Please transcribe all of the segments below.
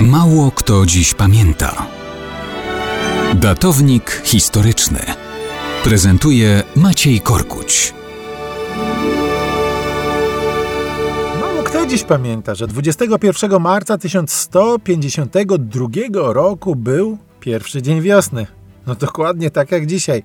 Mało kto dziś pamięta. Datownik historyczny prezentuje Maciej Korkuć. Mało kto dziś pamięta, że 21 marca 1152 roku był pierwszy dzień wiosny. No dokładnie tak jak dzisiaj,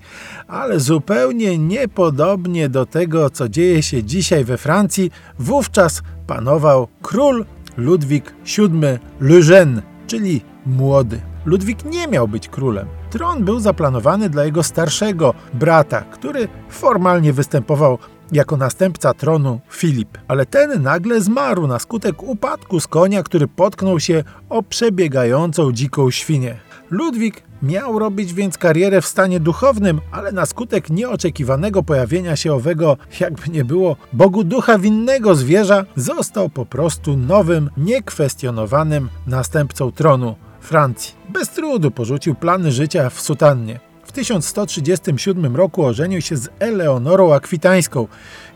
ale zupełnie niepodobnie do tego, co dzieje się dzisiaj we Francji, wówczas panował król Ludwik VII Lejeune, czyli młody. Ludwik nie miał być królem. Tron był zaplanowany dla jego starszego brata, który formalnie występował jako następca tronu Filip, ale ten nagle zmarł na skutek upadku z konia, który potknął się o przebiegającą dziką świnię. Ludwik miał robić więc karierę w stanie duchownym, ale na skutek nieoczekiwanego pojawienia się owego, jakby nie było, Bogu ducha winnego zwierza, został po prostu nowym, niekwestionowanym następcą tronu Francji. Bez trudu porzucił plany życia w sutannie. W 1137 roku ożenił się z Eleonorą Akwitańską,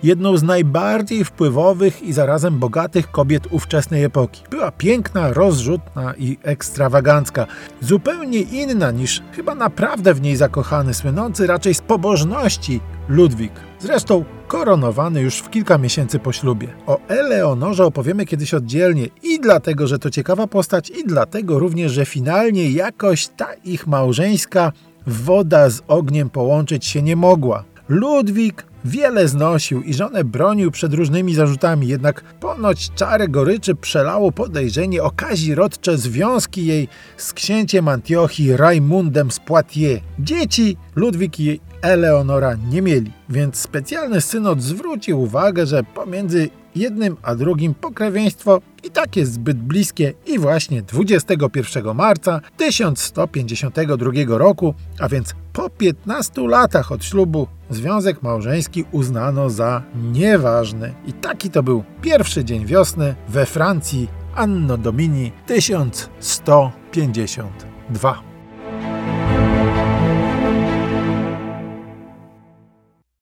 jedną z najbardziej wpływowych i zarazem bogatych kobiet ówczesnej epoki. Była piękna, rozrzutna i ekstrawagancka, zupełnie inna niż chyba naprawdę w niej zakochany, słynący raczej z pobożności Ludwik. Zresztą koronowany już w kilka miesięcy po ślubie. O Eleonorze opowiemy kiedyś oddzielnie i dlatego, że to ciekawa postać i dlatego również, że finalnie jakoś ta ich małżeńska woda z ogniem połączyć się nie mogła. Ludwik wiele znosił i żonę bronił przed różnymi zarzutami, jednak ponoć czarę goryczy przelało podejrzenie o kazirodcze związki jej z księciem Antiochii Raimundem z Poitiers. Dzieci Ludwik i Eleonora nie mieli, więc specjalny synod zwrócił uwagę, że pomiędzy jednym a drugim pokrewieństwo tak jest zbyt bliskie i właśnie 21 marca 1152 roku, a więc po 15 latach od ślubu, związek małżeński uznano za nieważny. I taki to był pierwszy dzień wiosny we Francji Anno Domini 1152.